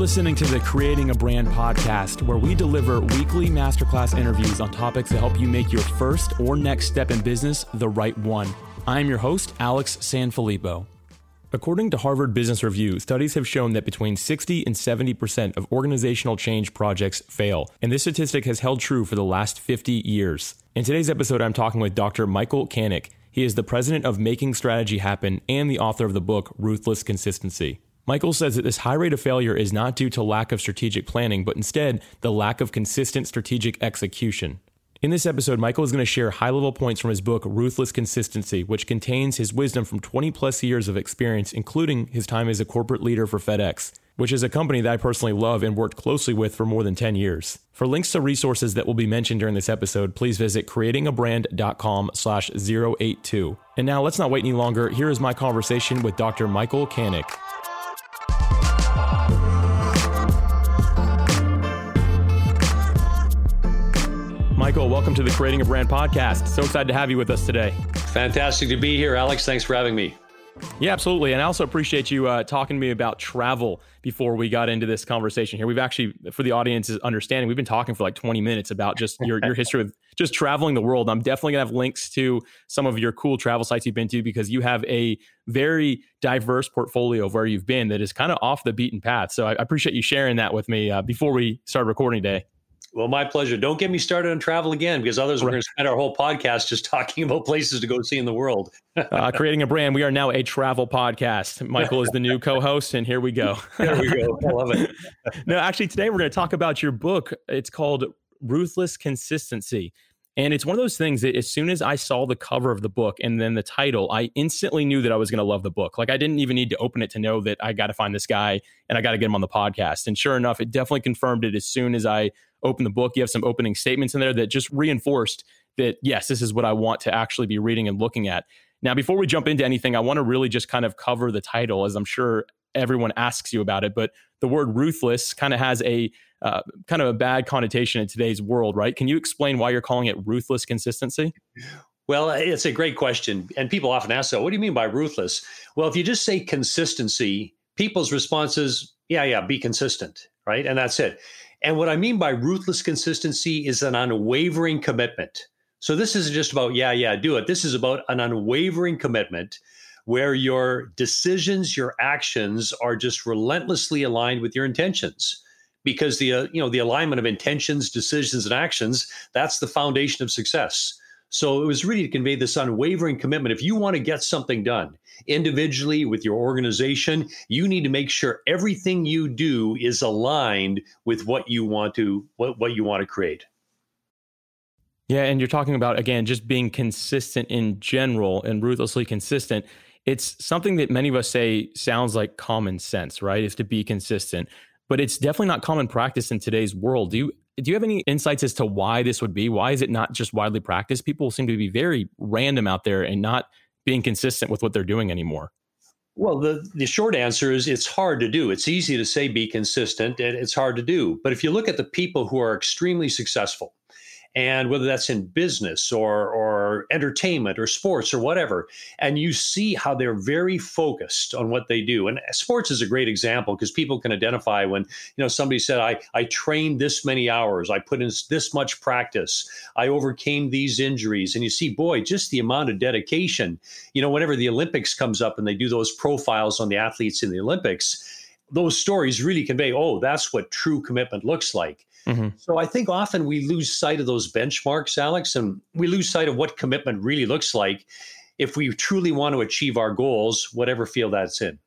listening to the Creating a Brand podcast, where we deliver weekly masterclass interviews on topics to help you make your first or next step in business the right one. I'm your host, Alex Sanfilippo. According to Harvard Business Review, studies have shown that between 60 and 70% of organizational change projects fail, and this statistic has held true for the last 50 years. In today's episode, I'm talking with Dr. Michael Canic. He is the president of Making Strategy Happen and the author of the book Ruthless Consistency. Michael says that this high rate of failure is not due to lack of strategic planning, but instead the lack of consistent strategic execution. In this episode, Michael is going to share high level points from his book, Ruthless Consistency, which contains his wisdom from 20 plus years of experience, including his time as a corporate leader for FedEx, which is a company that I personally love and worked closely with for more than 10 years. For links to resources that will be mentioned during this episode, please visit creatingabrand.com slash 082. And now let's not wait any longer. Here is my conversation with Dr. Michael Canic. Michael, welcome to the Creating a Brand podcast. So excited to have you with us today. Fantastic to be here, Alex. Thanks for having me. Yeah, absolutely. And I also appreciate you uh, talking to me about travel before we got into this conversation here. We've actually, for the audience's understanding, we've been talking for like 20 minutes about just your, your history with just traveling the world. I'm definitely going to have links to some of your cool travel sites you've been to because you have a very diverse portfolio of where you've been that is kind of off the beaten path. So I, I appreciate you sharing that with me uh, before we start recording today. Well, my pleasure. Don't get me started on travel again because others right. we're going to spend our whole podcast just talking about places to go see in the world. uh, creating a brand. We are now a travel podcast. Michael is the new co-host, and here we go. there we go. I love it. no, actually, today we're going to talk about your book. It's called Ruthless Consistency. And it's one of those things that as soon as I saw the cover of the book and then the title, I instantly knew that I was going to love the book. Like I didn't even need to open it to know that I got to find this guy and I got to get him on the podcast. And sure enough, it definitely confirmed it as soon as I opened the book. You have some opening statements in there that just reinforced that, yes, this is what I want to actually be reading and looking at. Now, before we jump into anything, I want to really just kind of cover the title, as I'm sure everyone asks you about it. But the word ruthless kind of has a uh, kind of a bad connotation in today's world, right? Can you explain why you're calling it ruthless consistency? Well, it's a great question. And people often ask, so what do you mean by ruthless? Well, if you just say consistency, people's response is, yeah, yeah, be consistent, right? And that's it. And what I mean by ruthless consistency is an unwavering commitment. So this isn't just about, yeah, yeah, do it. This is about an unwavering commitment where your decisions, your actions are just relentlessly aligned with your intentions. Because the uh, you know the alignment of intentions, decisions, and actions that's the foundation of success. So it was really to convey this unwavering commitment. If you want to get something done individually with your organization, you need to make sure everything you do is aligned with what you want to what, what you want to create. Yeah, and you're talking about again just being consistent in general and ruthlessly consistent. It's something that many of us say sounds like common sense, right? Is to be consistent. But it's definitely not common practice in today's world. Do you do you have any insights as to why this would be? Why is it not just widely practiced? People seem to be very random out there and not being consistent with what they're doing anymore. Well, the, the short answer is it's hard to do. It's easy to say be consistent, and it's hard to do. But if you look at the people who are extremely successful, and whether that's in business or or entertainment or sports or whatever and you see how they're very focused on what they do. And sports is a great example because people can identify when you know somebody said i i trained this many hours. I put in this much practice. I overcame these injuries. And you see boy just the amount of dedication you know whenever the olympics comes up and they do those profiles on the athletes in the olympics those stories really convey oh that's what true commitment looks like Mm-hmm. So I think often we lose sight of those benchmarks, Alex, and we lose sight of what commitment really looks like if we truly want to achieve our goals, whatever field that's in.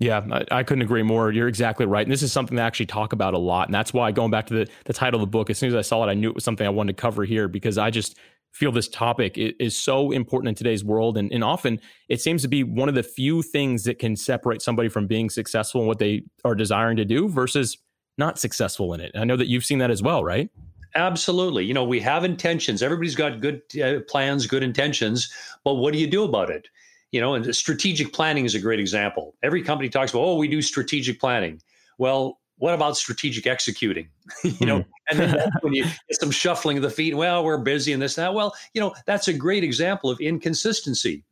Yeah, I, I, couldn't agree more. You're exactly right. And this is something I actually talk about a lot. And that's why going back to the, the title of the book, as soon as I saw it, I knew it was something I wanted to cover here because I just feel this topic is so important in today's world. And, and often it seems to be one of the few things that can separate somebody from being successful in what they are desiring to do versus not successful in it. I know that you've seen that as well, right? Absolutely. You know, we have intentions. Everybody's got good uh, plans, good intentions, but what do you do about it? You know, and strategic planning is a great example. Every company talks about, oh, we do strategic planning. Well, what about strategic executing? you know, mm. and then when you get some shuffling of the feet, well, we're busy and this and that. Well, you know, that's a great example of inconsistency.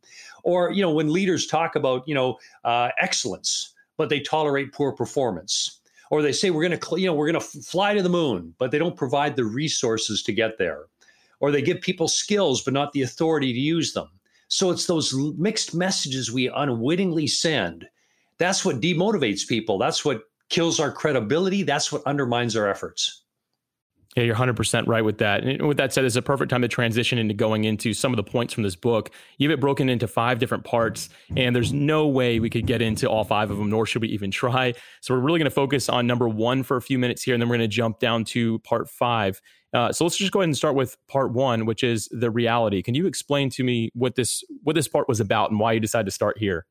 Or, you know, when leaders talk about, you know, uh, excellence, but they tolerate poor performance or they say we're going to you know we're going to fly to the moon but they don't provide the resources to get there. Or they give people skills but not the authority to use them. So it's those mixed messages we unwittingly send. That's what demotivates people. That's what kills our credibility. That's what undermines our efforts yeah, you're 100% right with that. And with that said, it's a perfect time to transition into going into some of the points from this book. You have it broken into five different parts, and there's no way we could get into all five of them, nor should we even try. So we're really going to focus on number one for a few minutes here, and then we're going to jump down to part five. Uh, so let's just go ahead and start with part one, which is the reality. Can you explain to me what this what this part was about and why you decided to start here?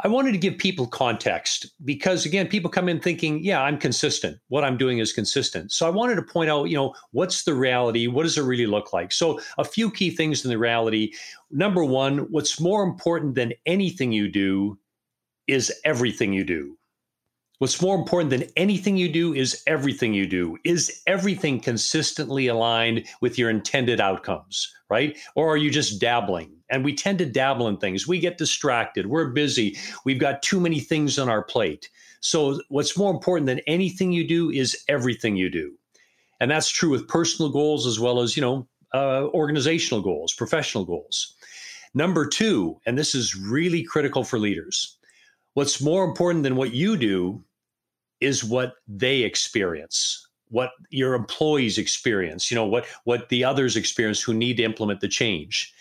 I wanted to give people context because again, people come in thinking, yeah, I'm consistent. What I'm doing is consistent. So I wanted to point out, you know, what's the reality? What does it really look like? So a few key things in the reality. Number one, what's more important than anything you do is everything you do. What's more important than anything you do is everything you do. Is everything consistently aligned with your intended outcomes, right? Or are you just dabbling? And we tend to dabble in things. We get distracted. We're busy. We've got too many things on our plate. So, what's more important than anything you do is everything you do. And that's true with personal goals as well as, you know, uh, organizational goals, professional goals. Number two, and this is really critical for leaders, what's more important than what you do is what they experience what your employees experience you know what what the others experience who need to implement the change.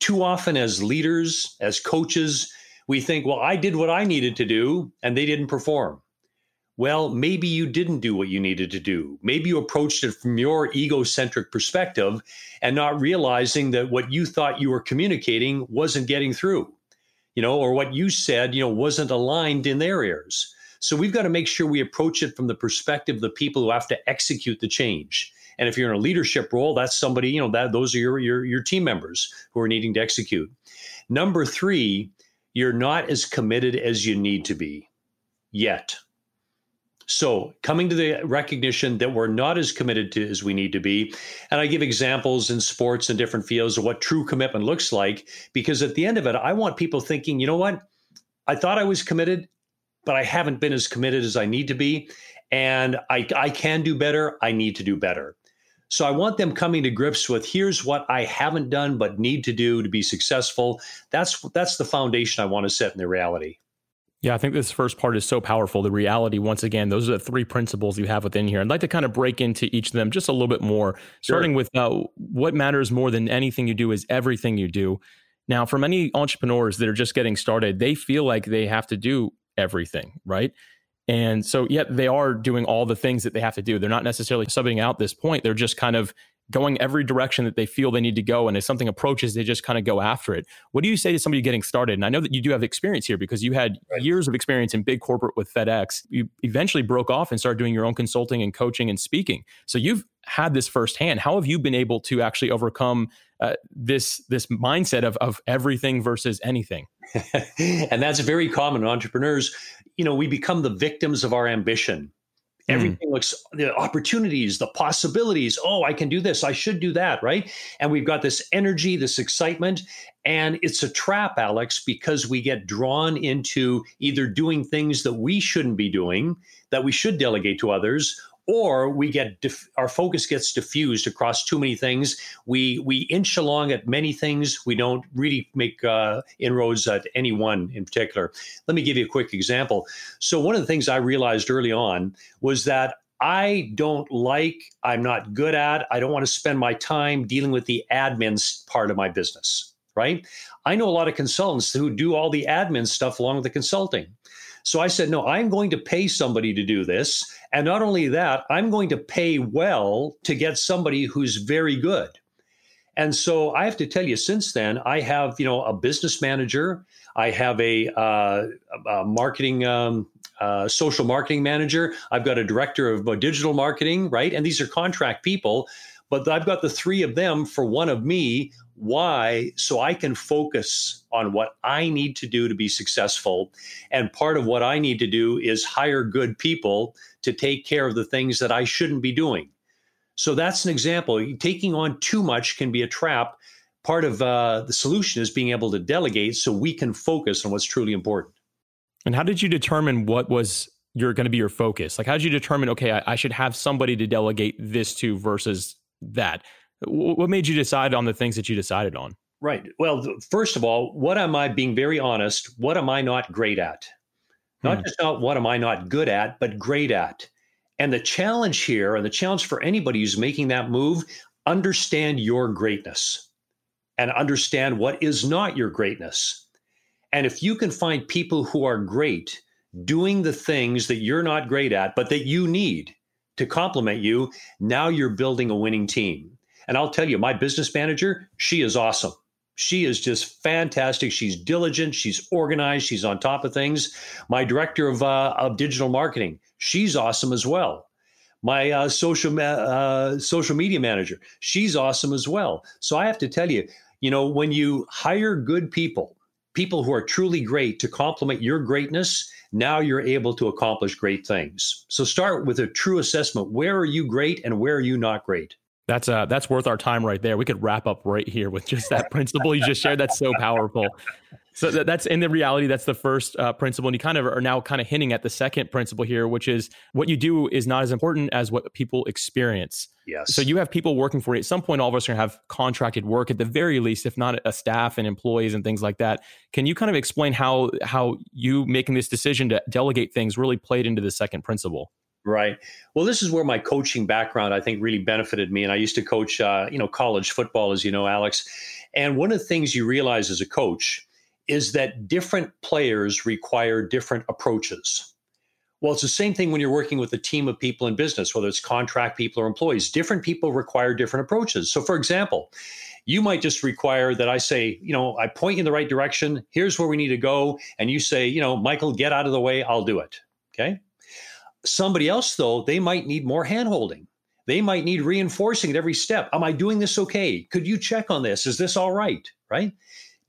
Too often as leaders as coaches we think well i did what i needed to do and they didn't perform. Well maybe you didn't do what you needed to do. Maybe you approached it from your egocentric perspective and not realizing that what you thought you were communicating wasn't getting through you know or what you said you know wasn't aligned in their ears so we've got to make sure we approach it from the perspective of the people who have to execute the change. And if you're in a leadership role, that's somebody, you know, that those are your, your, your team members who are needing to execute. Number three, you're not as committed as you need to be yet. So, coming to the recognition that we're not as committed to as we need to be. And I give examples in sports and different fields of what true commitment looks like, because at the end of it, I want people thinking, you know what? I thought I was committed but I haven't been as committed as I need to be. And I, I can do better. I need to do better. So I want them coming to grips with here's what I haven't done but need to do to be successful. That's that's the foundation I want to set in their reality. Yeah, I think this first part is so powerful. The reality, once again, those are the three principles you have within here. I'd like to kind of break into each of them just a little bit more, starting sure. with uh, what matters more than anything you do is everything you do. Now, for many entrepreneurs that are just getting started, they feel like they have to do everything, right? And so, yet they are doing all the things that they have to do. They're not necessarily subbing out this point. They're just kind of going every direction that they feel they need to go. And if something approaches, they just kind of go after it. What do you say to somebody getting started? And I know that you do have experience here because you had right. years of experience in big corporate with FedEx. You eventually broke off and started doing your own consulting and coaching and speaking. So you've had this firsthand. How have you been able to actually overcome uh, this this mindset of of everything versus anything? and that's very common entrepreneurs. You know, we become the victims of our ambition. Hmm. Everything mm. looks the opportunities, the possibilities. Oh, I can do this. I should do that. Right. And we've got this energy, this excitement. And it's a trap, Alex, because we get drawn into either doing things that we shouldn't be doing, that we should delegate to others, or we get dif- our focus gets diffused across too many things. We we inch along at many things. We don't really make uh, inroads at any one in particular. Let me give you a quick example. So one of the things I realized early on was that I don't like, I'm not good at, I don't want to spend my time dealing with the admin part of my business, right? I know a lot of consultants who do all the admin stuff along with the consulting. So I said, no, I'm going to pay somebody to do this. And not only that, I'm going to pay well to get somebody who's very good. And so I have to tell you, since then, I have, you know, a business manager. I have a, uh, a marketing, um, uh, social marketing manager. I've got a director of digital marketing, right? And these are contract people, but I've got the three of them for one of me why? So I can focus on what I need to do to be successful. And part of what I need to do is hire good people to take care of the things that I shouldn't be doing. So that's an example. Taking on too much can be a trap. Part of uh, the solution is being able to delegate so we can focus on what's truly important. And how did you determine what was you're going to be your focus? Like, how did you determine, okay, I, I, should have somebody to delegate this to versus that? What made you decide on the things that you decided on? Right. Well, first of all, what am I being very honest? What am I not great at? Not hmm. just not what am I not good at, but great at. And the challenge here, and the challenge for anybody who's making that move, understand your greatness and understand what is not your greatness. And if you can find people who are great doing the things that you're not great at, but that you need to complement you, now you're building a winning team. And I'll tell you, my business manager, she is awesome. She is just fantastic. She's diligent. She's organized. She's on top of things. My director of, uh, of digital marketing, she's awesome as well. My uh, social ma- uh, social media manager, she's awesome as well. So I have to tell you, you know, when you hire good people, people who are truly great to complement your greatness, now you're able to accomplish great things. So start with a true assessment. Where are you great and where are you not great? That's uh that's worth our time right there. We could wrap up right here with just that principle you just shared. That's so powerful. So that, that's in the reality. That's the first uh, principle, and you kind of are now kind of hinting at the second principle here, which is what you do is not as important as what people experience. Yes. So you have people working for you. At some point, all of us are going to have contracted work at the very least, if not a staff and employees and things like that. Can you kind of explain how how you making this decision to delegate things really played into the second principle? Right. Well, this is where my coaching background, I think, really benefited me. And I used to coach, uh, you know, college football, as you know, Alex. And one of the things you realize as a coach is that different players require different approaches. Well, it's the same thing when you're working with a team of people in business, whether it's contract people or employees. Different people require different approaches. So, for example, you might just require that I say, you know, I point you in the right direction. Here's where we need to go. And you say, you know, Michael, get out of the way. I'll do it. Okay. Somebody else, though, they might need more handholding. They might need reinforcing at every step. Am I doing this okay? Could you check on this? Is this all right? Right?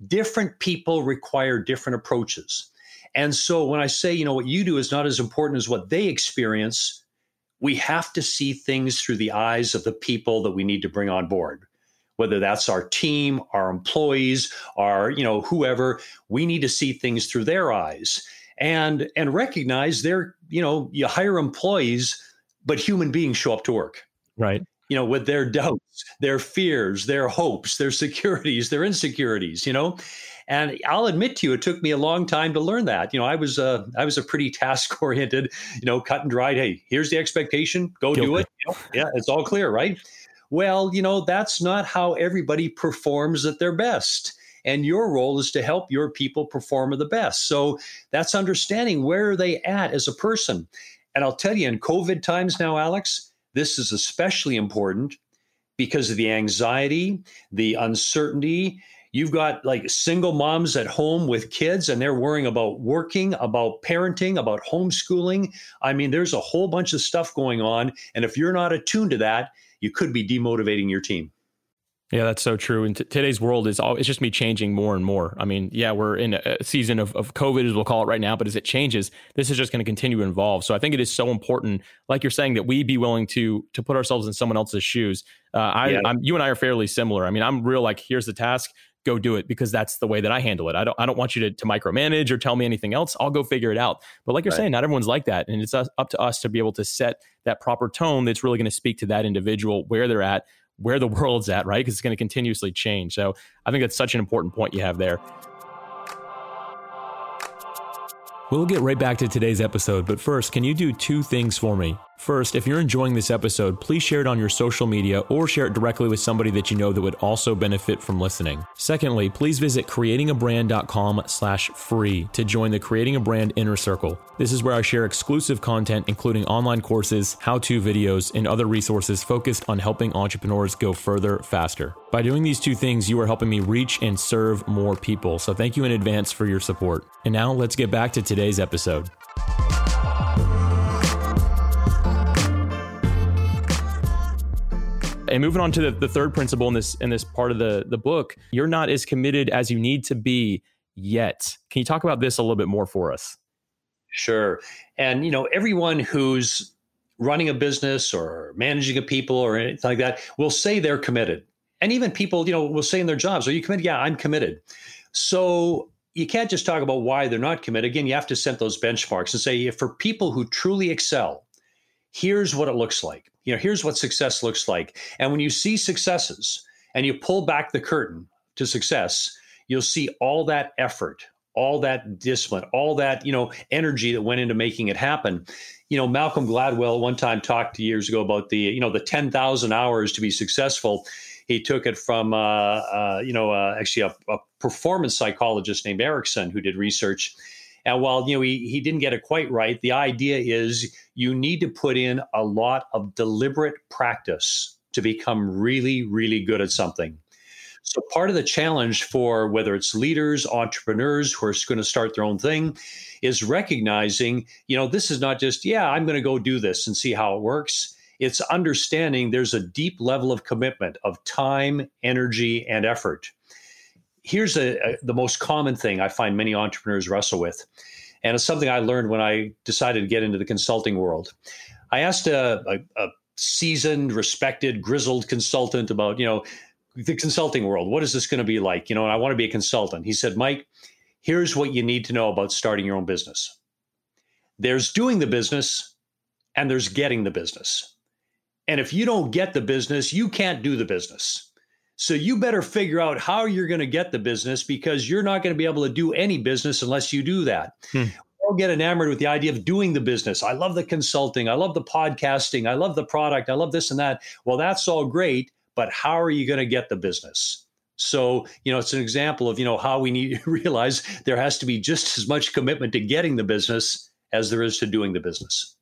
Different people require different approaches. And so when I say, you know, what you do is not as important as what they experience, we have to see things through the eyes of the people that we need to bring on board. Whether that's our team, our employees, our, you know, whoever, we need to see things through their eyes and and recognize they're, you know, you hire employees, but human beings show up to work. Right you know, with their doubts, their fears, their hopes, their securities, their insecurities, you know. And I'll admit to you, it took me a long time to learn that. You know, I was a I was a pretty task oriented, you know, cut and dried. Hey, here's the expectation. Go Guilty. do it. You know, yeah, it's all clear, right? Well, you know, that's not how everybody performs at their best. And your role is to help your people perform at the best. So that's understanding where are they at as a person. And I'll tell you, in COVID times now, Alex, this is especially important because of the anxiety, the uncertainty. You've got like single moms at home with kids and they're worrying about working, about parenting, about homeschooling. I mean, there's a whole bunch of stuff going on. And if you're not attuned to that, you could be demotivating your team. Yeah, that's so true. And t- today's world is all, it's just me changing more and more. I mean, yeah, we're in a season of, of COVID, as we'll call it right now, but as it changes, this is just going to continue to evolve. So I think it is so important, like you're saying, that we be willing to to put ourselves in someone else's shoes. Uh, I, yeah. I'm, you and I are fairly similar. I mean, I'm real like, here's the task, go do it because that's the way that I handle it. I don't, I don't want you to, to micromanage or tell me anything else. I'll go figure it out. But like you're right. saying, not everyone's like that. And it's up to us to be able to set that proper tone that's really going to speak to that individual, where they're at, where the world's at, right? Because it's going to continuously change. So I think that's such an important point you have there. We'll get right back to today's episode, but first, can you do two things for me? First, if you're enjoying this episode, please share it on your social media or share it directly with somebody that you know that would also benefit from listening. Secondly, please visit creatingabrand.com slash free to join the Creating a Brand Inner Circle. This is where I share exclusive content, including online courses, how-to videos, and other resources focused on helping entrepreneurs go further faster. By doing these two things, you are helping me reach and serve more people. So thank you in advance for your support. And now let's get back to today's episode. And moving on to the, the third principle in this in this part of the the book, you're not as committed as you need to be yet. Can you talk about this a little bit more for us? Sure. And you know, everyone who's running a business or managing a people or anything like that will say they're committed. And even people, you know, will say in their jobs, "Are you committed?" Yeah, I'm committed. So you can't just talk about why they're not committed. Again, you have to set those benchmarks and say, for people who truly excel, here's what it looks like. You know, here's what success looks like. And when you see successes and you pull back the curtain to success, you'll see all that effort, all that discipline, all that, you know, energy that went into making it happen. You know, Malcolm Gladwell one time talked years ago about the, you know, the 10,000 hours to be successful. He took it from, uh, uh, you know, uh, actually a, a performance psychologist named Ericsson who did research. And while you know he, he didn't get it quite right, the idea is you need to put in a lot of deliberate practice to become really, really good at something. So part of the challenge for whether it's leaders, entrepreneurs who are going to start their own thing is recognizing, you know, this is not just, yeah, I'm going to go do this and see how it works. It's understanding there's a deep level of commitment of time, energy, and effort. Here's a, a, the most common thing I find many entrepreneurs wrestle with. And it's something I learned when I decided to get into the consulting world. I asked a, a, a seasoned, respected, grizzled consultant about, you know, the consulting world. What is this going to be like? You know, I want to be a consultant. He said, Mike, here's what you need to know about starting your own business. There's doing the business and there's getting the business. And if you don't get the business, you can't do the business. So you better figure out how you're going to get the business because you're not going to be able to do any business unless you do that. Hmm. All get enamored with the idea of doing the business. I love the consulting. I love the podcasting. I love the product. I love this and that. Well, that's all great but how are you going to get the business? So, you know, it's an example of, you know, how we need to realize there has to be just as much commitment to getting the business as there is to doing the business.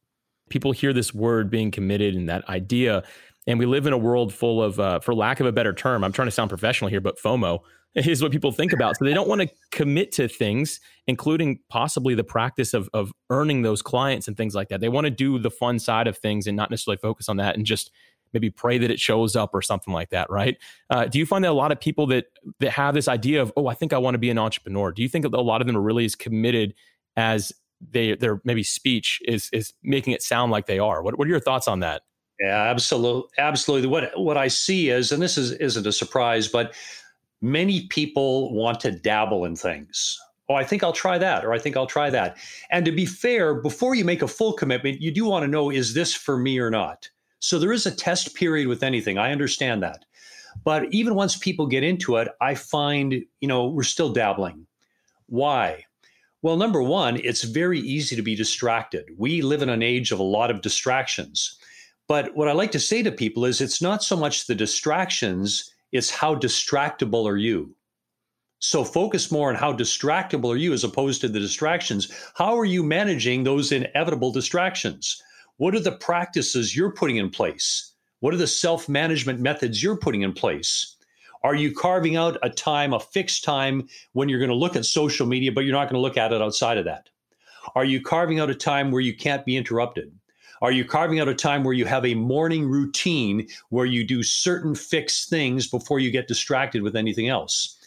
People hear this word being committed and that idea. And we live in a world full of, uh, for lack of a better term, I'm trying to sound professional here, but FOMO is what people think about. So they don't want to commit to things, including possibly the practice of, of earning those clients and things like that. They want to do the fun side of things and not necessarily focus on that and just maybe pray that it shows up or something like that, right? Uh, do you find that a lot of people that that have this idea of, oh, I think I want to be an entrepreneur, do you think a lot of them are really as committed as they their maybe speech is is making it sound like they are? What what are your thoughts on that? Yeah, absolutely, absolutely. What what I see is, and this is isn't a surprise, but many people want to dabble in things. Oh, I think I'll try that, or I think I'll try that. And to be fair, before you make a full commitment, you do want to know is this for me or not? So there is a test period with anything. I understand that. But even once people get into it, I find, you know, we're still dabbling. Why? Well, number one, it's very easy to be distracted. We live in an age of a lot of distractions. But what I like to say to people is it's not so much the distractions, it's how distractible are you? So focus more on how distractible are you as opposed to the distractions. How are you managing those inevitable distractions? What are the practices you're putting in place? What are the self management methods you're putting in place? Are you carving out a time, a fixed time, when you're going to look at social media, but you're not going to look at it outside of that? Are you carving out a time where you can't be interrupted? Are you carving out a time where you have a morning routine where you do certain fixed things before you get distracted with anything else?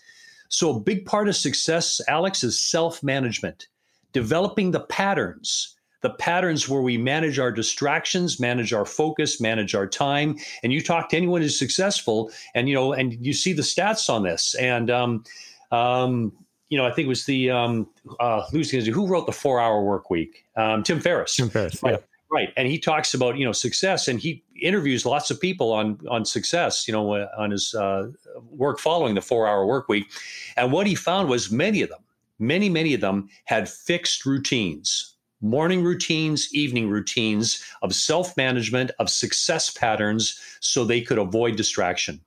So, a big part of success, Alex, is self management, developing the patterns the patterns where we manage our distractions, manage our focus, manage our time. And you talk to anyone who's successful, and you know, and you see the stats on this. And um, um, you know, I think it was the um, uh, who wrote the Four Hour Work Week? Um, Tim Ferriss. Tim Ferriss. Right. Yeah. Right, and he talks about you know success, and he interviews lots of people on on success. You know, uh, on his uh, work following the Four Hour Work Week, and what he found was many of them, many many of them had fixed routines morning routines, evening routines of self management, of success patterns, so they could avoid distraction.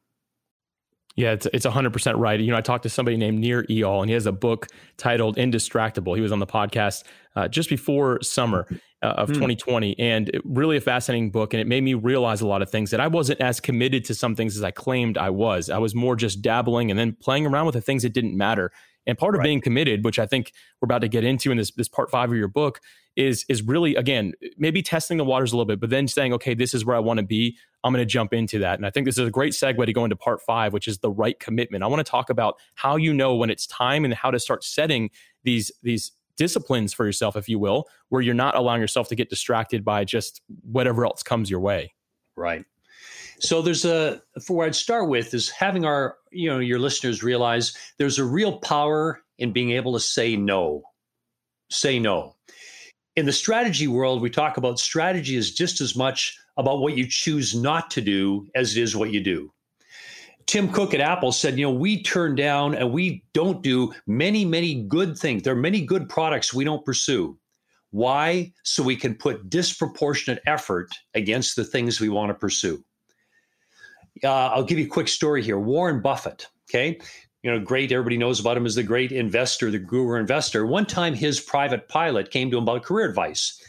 Yeah, it's it's 100% right. You know, I talked to somebody named Nir Eyal, and he has a book titled Indistractable. He was on the podcast uh, just before summer uh, of mm. 2020, and really a fascinating book. And it made me realize a lot of things that I wasn't as committed to some things as I claimed I was. I was more just dabbling and then playing around with the things that didn't matter. And part of right. being committed, which I think we're about to get into in this this part five of your book, is is really again maybe testing the waters a little bit, but then saying, okay, this is where I want to be. I'm going to jump into that, and I think this is a great segue to go into part five, which is the right commitment. I want to talk about how you know when it's time and how to start setting these these disciplines for yourself, if you will, where you're not allowing yourself to get distracted by just whatever else comes your way. Right. So there's a for where I'd start with is having our you know your listeners realize there's a real power in being able to say no. Say no. In the strategy world, we talk about strategy is just as much about what you choose not to do as it is what you do. Tim Cook at Apple said, you know, we turn down and we don't do many, many good things. There are many good products we don't pursue. Why? So we can put disproportionate effort against the things we want to pursue. Uh, I'll give you a quick story here. Warren Buffett, okay, you know, great. Everybody knows about him as the great investor, the guru investor. One time, his private pilot came to him about career advice.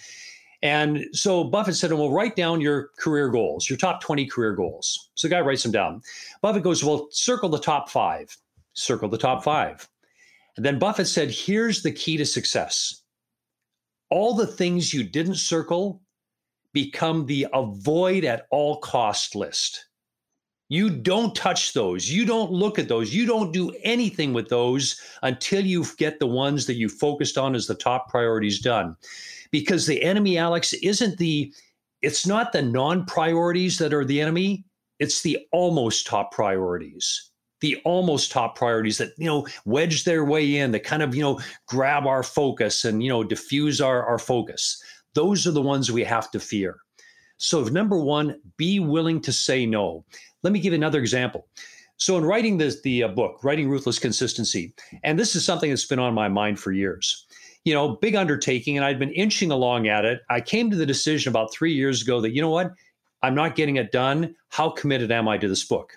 And so Buffett said, Well, write down your career goals, your top 20 career goals. So the guy writes them down. Buffett goes, Well, circle the top five. Circle the top five. And then Buffett said, Here's the key to success. All the things you didn't circle become the avoid at all cost list. You don't touch those. You don't look at those. You don't do anything with those until you get the ones that you focused on as the top priorities done. Because the enemy, Alex, isn't the, it's not the non priorities that are the enemy, it's the almost top priorities the almost top priorities that you know wedge their way in that kind of you know grab our focus and you know diffuse our, our focus those are the ones we have to fear so number one be willing to say no let me give another example. So, in writing this, the uh, book, Writing Ruthless Consistency, and this is something that's been on my mind for years. You know, big undertaking, and I'd been inching along at it. I came to the decision about three years ago that, you know what, I'm not getting it done. How committed am I to this book?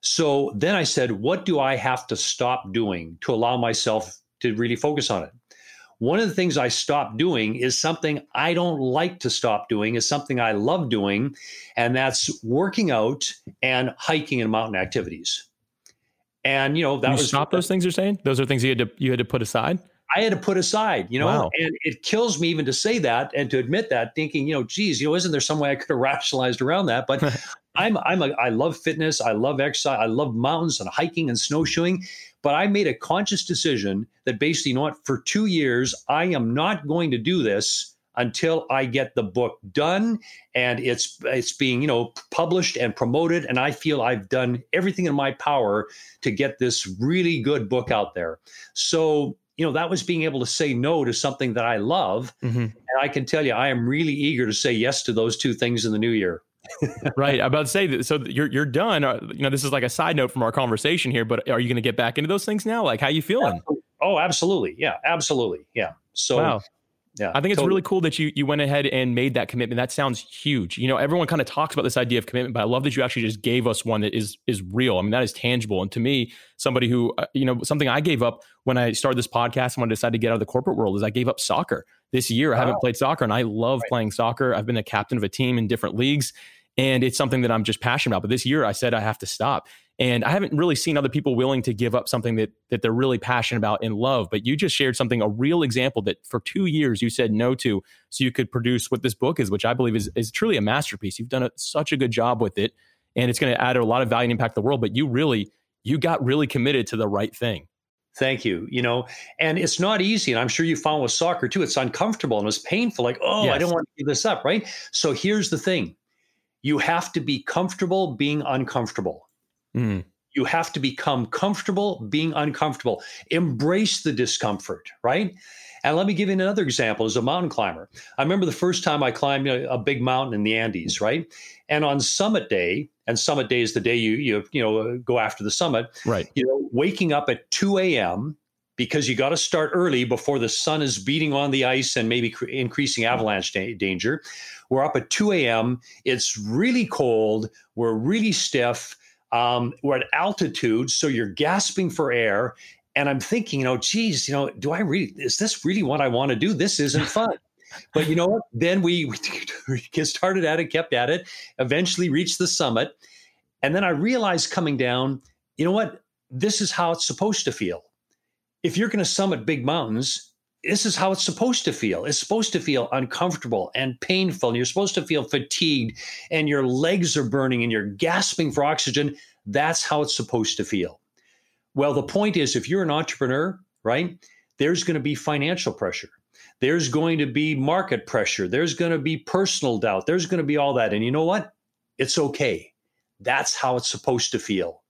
So then I said, what do I have to stop doing to allow myself to really focus on it? One of the things I stopped doing is something I don't like to stop doing, is something I love doing, and that's working out and hiking and mountain activities. And you know that you was stop those things you're saying. Those are things you had to you had to put aside. I had to put aside, you know, wow. and it kills me even to say that and to admit that, thinking, you know, geez, you know, isn't there some way I could have rationalized around that? But I'm I'm a I love fitness, I love exercise, I love mountains and hiking and snowshoeing, but I made a conscious decision that basically, you know what, for two years, I am not going to do this until I get the book done and it's it's being you know published and promoted and I feel I've done everything in my power to get this really good book out there. So you know that was being able to say no to something that I love. Mm-hmm. and I can tell you I am really eager to say yes to those two things in the new year right. I'm about to say that. So you're you're done. Uh, you know, this is like a side note from our conversation here. But are you going to get back into those things now? Like, how you feeling? Oh, absolutely. Yeah, absolutely. Yeah. So. Wow. Yeah, I think it's totally. really cool that you you went ahead and made that commitment. That sounds huge. You know, everyone kind of talks about this idea of commitment, but I love that you actually just gave us one that is is real. I mean, that is tangible. And to me, somebody who uh, you know, something I gave up when I started this podcast and when I decided to get out of the corporate world is I gave up soccer this year. I haven't played soccer, and I love right. playing soccer. I've been a captain of a team in different leagues, and it's something that I'm just passionate about. But this year I said I have to stop. And I haven't really seen other people willing to give up something that that they're really passionate about and love. But you just shared something, a real example that for two years you said no to, so you could produce what this book is, which I believe is is truly a masterpiece. You've done a, such a good job with it, and it's going to add a lot of value and impact to the world. But you really you got really committed to the right thing. Thank you. You know, and it's not easy. And I'm sure you found with soccer too, it's uncomfortable and it's painful. Like, oh, yes. I don't want to give this up. Right. So here's the thing you have to be comfortable being uncomfortable. Mm. You have to become comfortable being uncomfortable. Embrace the discomfort, right? And let me give you another example as a mountain climber. I remember the first time I climbed a, a, big mountain in the Andes, right? And on summit day, and summit day is the day you you you know go after the summit, right? You know, waking up at 2 a.m because you got to start early before the sun is beating on the ice and maybe cr- increasing avalanche da- danger. We're up at 2 a.m. It's really cold. We're really stiff. Um, we're at altitude, so you're gasping for air. And I'm thinking, you know, geez, you know, do I really, is this really what I want to do? This isn't fun. but you know what? Then we, we get started at it, kept at it, eventually reached the summit. And then I realized coming down, you know what? This is how it's supposed to feel if you're going to summit big mountains, this is how it's supposed to feel. It's supposed to feel uncomfortable and painful. And you're supposed to feel fatigued and your legs are burning and you're gasping for oxygen. That's how it's supposed to feel. Well, the point is, if you're an entrepreneur, right, there's going to be financial pressure. There's going to be market pressure. There's going to be personal doubt. There's going to be all that. And you know what? It's okay. That's how it's supposed to feel.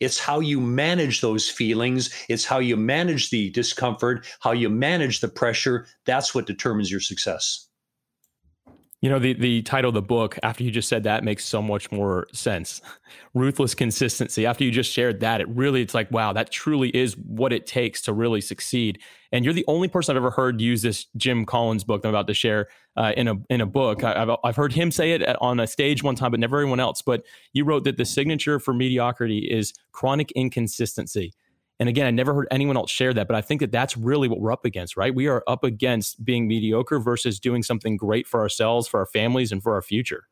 It's how you manage those feelings. It's how you manage the discomfort, how you manage the pressure. That's what determines your success. You know, the, the title of the book, after you just said that, makes so much more sense. Ruthless consistency. After you just shared that, it really, it's like, wow, that truly is what it takes to really succeed. And you're the only person I've ever heard use this Jim Collins book that I'm about to share uh, in a in a book. I, have I've heard him say it on a stage one time, but never anyone else. But you wrote that the signature for mediocrity is chronic inconsistency. And again, I never heard anyone else share that, but I think that that's really what we're up against, right? We are up against being mediocre versus doing something great for ourselves, for our families, and for our future.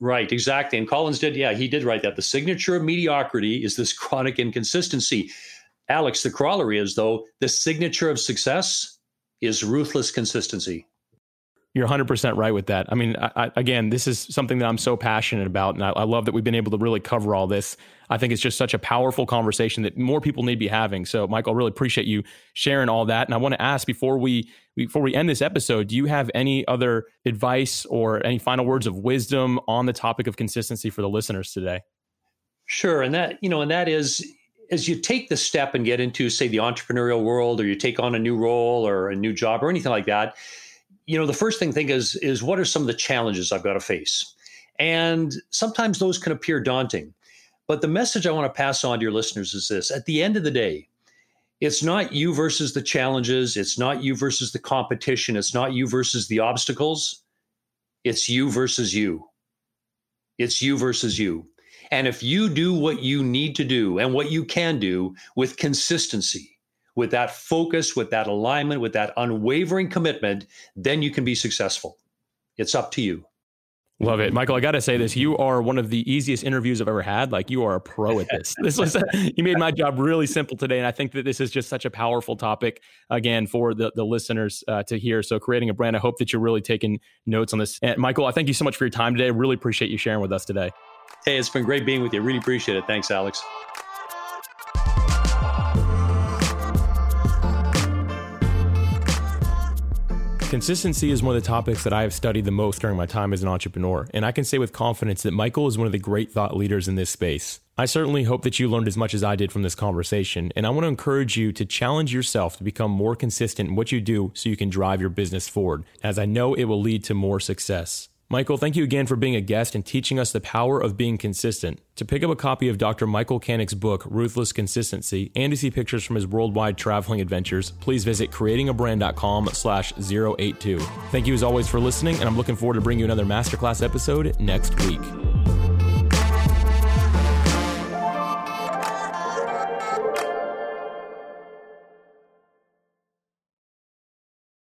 Right, exactly. And Collins did, yeah, he did write that. The signature of mediocrity is this chronic inconsistency. Alex, the corollary is, though, the signature of success is ruthless consistency. You're 100% right with that. I mean, I, I, again, this is something that I'm so passionate about. And I, I, love that we've been able to really cover all this. I think it's just such a powerful conversation that more people need to be having. So, Michael, I really appreciate you sharing all that. And I want to ask before we before we end this episode, do you have any other advice or any final words of wisdom on the topic of consistency for the listeners today? Sure. And that, you know, and that is as you take the step and get into, say, the entrepreneurial world, or you take on a new role or a new job or anything like that you know, the first thing think is is what are some of the challenges I've got to face? And sometimes those can appear daunting. But the message I want to pass on to your listeners is this at the end of the day, it's not you versus the challenges, it's not you versus the competition, it's not you versus the obstacles. It's you versus you. It's you versus you. And if you do what you need to do and what you can do with consistency, with that focus, with that alignment, with that unwavering commitment, then you can be successful. It's up to you. Love it, Michael. I got to say this: you are one of the easiest interviews I've ever had. Like you are a pro at this. this was you made my job really simple today, and I think that this is just such a powerful topic again for the the listeners uh, to hear. So, creating a brand. I hope that you're really taking notes on this. And Michael, I thank you so much for your time today. I really appreciate you sharing with us today. Hey, it's been great being with you. Really appreciate it. Thanks, Alex. Consistency is one of the topics that I have studied the most during my time as an entrepreneur, and I can say with confidence that Michael is one of the great thought leaders in this space. I certainly hope that you learned as much as I did from this conversation, and I want to encourage you to challenge yourself to become more consistent in what you do so you can drive your business forward, as I know it will lead to more success. Michael, thank you again for being a guest and teaching us the power of being consistent. To pick up a copy of Dr. Michael Canic's book, Ruthless Consistency, and to see pictures from his worldwide traveling adventures, please visit creatingabrand.com slash 082. Thank you as always for listening, and I'm looking forward to bringing you another masterclass episode next week.